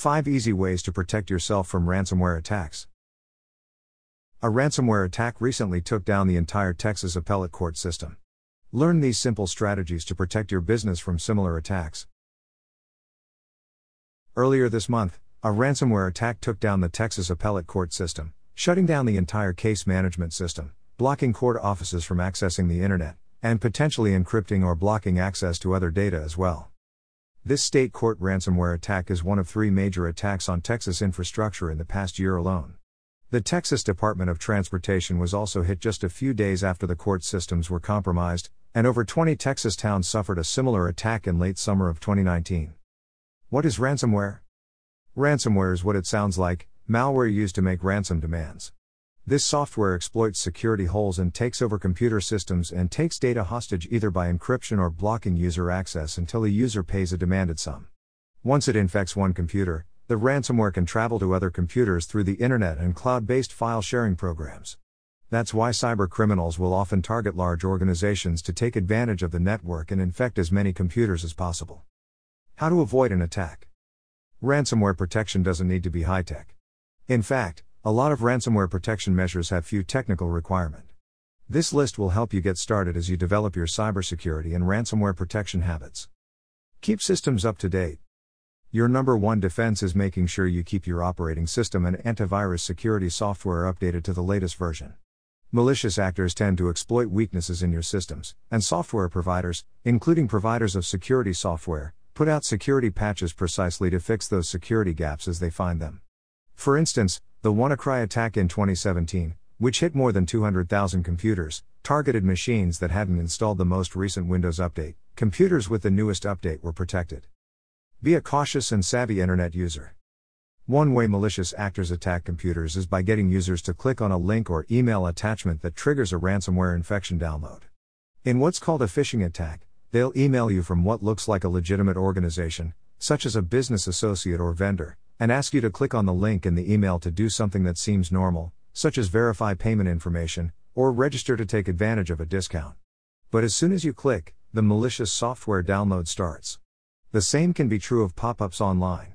5 Easy Ways to Protect Yourself from Ransomware Attacks. A ransomware attack recently took down the entire Texas appellate court system. Learn these simple strategies to protect your business from similar attacks. Earlier this month, a ransomware attack took down the Texas appellate court system, shutting down the entire case management system, blocking court offices from accessing the internet, and potentially encrypting or blocking access to other data as well. This state court ransomware attack is one of three major attacks on Texas infrastructure in the past year alone. The Texas Department of Transportation was also hit just a few days after the court systems were compromised, and over 20 Texas towns suffered a similar attack in late summer of 2019. What is ransomware? Ransomware is what it sounds like malware used to make ransom demands. This software exploits security holes and takes over computer systems and takes data hostage either by encryption or blocking user access until a user pays a demanded sum. Once it infects one computer, the ransomware can travel to other computers through the internet and cloud based file sharing programs. That's why cyber criminals will often target large organizations to take advantage of the network and infect as many computers as possible. How to avoid an attack? Ransomware protection doesn't need to be high tech. In fact, a lot of ransomware protection measures have few technical requirement. This list will help you get started as you develop your cybersecurity and ransomware protection habits. Keep systems up to date. Your number one defense is making sure you keep your operating system and antivirus security software updated to the latest version. Malicious actors tend to exploit weaknesses in your systems, and software providers, including providers of security software, put out security patches precisely to fix those security gaps as they find them. For instance, the WannaCry attack in 2017, which hit more than 200,000 computers, targeted machines that hadn't installed the most recent Windows update. Computers with the newest update were protected. Be a cautious and savvy internet user. One way malicious actors attack computers is by getting users to click on a link or email attachment that triggers a ransomware infection download. In what's called a phishing attack, they'll email you from what looks like a legitimate organization, such as a business associate or vendor, and ask you to click on the link in the email to do something that seems normal, such as verify payment information, or register to take advantage of a discount. But as soon as you click, the malicious software download starts. The same can be true of pop ups online.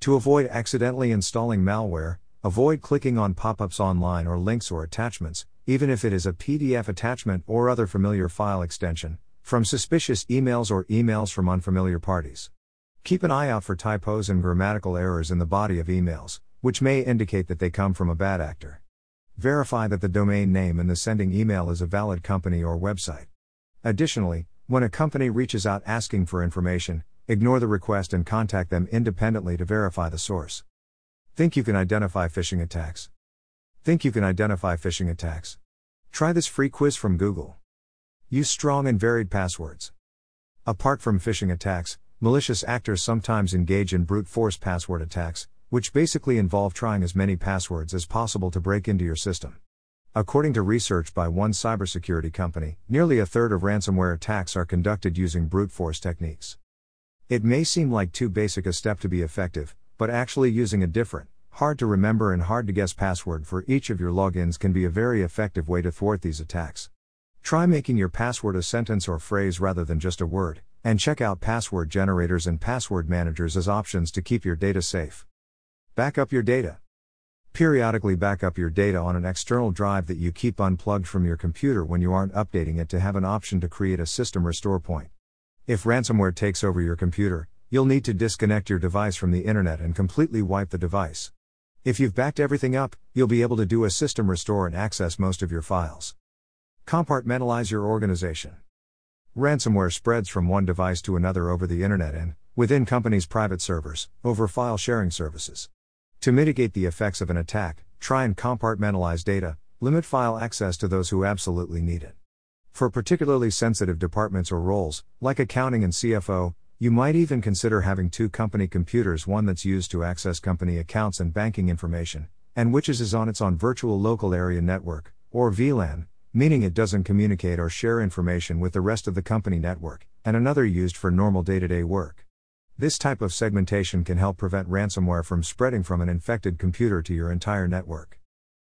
To avoid accidentally installing malware, avoid clicking on pop ups online or links or attachments, even if it is a PDF attachment or other familiar file extension, from suspicious emails or emails from unfamiliar parties. Keep an eye out for typos and grammatical errors in the body of emails, which may indicate that they come from a bad actor. Verify that the domain name in the sending email is a valid company or website. Additionally, when a company reaches out asking for information, ignore the request and contact them independently to verify the source. Think you can identify phishing attacks? Think you can identify phishing attacks? Try this free quiz from Google. Use strong and varied passwords. Apart from phishing attacks, Malicious actors sometimes engage in brute force password attacks, which basically involve trying as many passwords as possible to break into your system. According to research by one cybersecurity company, nearly a third of ransomware attacks are conducted using brute force techniques. It may seem like too basic a step to be effective, but actually using a different, hard to remember and hard to guess password for each of your logins can be a very effective way to thwart these attacks. Try making your password a sentence or phrase rather than just a word, and check out password generators and password managers as options to keep your data safe. Back up your data. Periodically back up your data on an external drive that you keep unplugged from your computer when you aren't updating it to have an option to create a system restore point. If ransomware takes over your computer, you'll need to disconnect your device from the internet and completely wipe the device. If you've backed everything up, you'll be able to do a system restore and access most of your files. Compartmentalize your organization. Ransomware spreads from one device to another over the internet and, within companies' private servers, over file sharing services. To mitigate the effects of an attack, try and compartmentalize data, limit file access to those who absolutely need it. For particularly sensitive departments or roles, like accounting and CFO, you might even consider having two company computers one that's used to access company accounts and banking information, and which is on its own virtual local area network, or VLAN, meaning it doesn't communicate or share information with the rest of the company network, and another used for normal day to day work. This type of segmentation can help prevent ransomware from spreading from an infected computer to your entire network.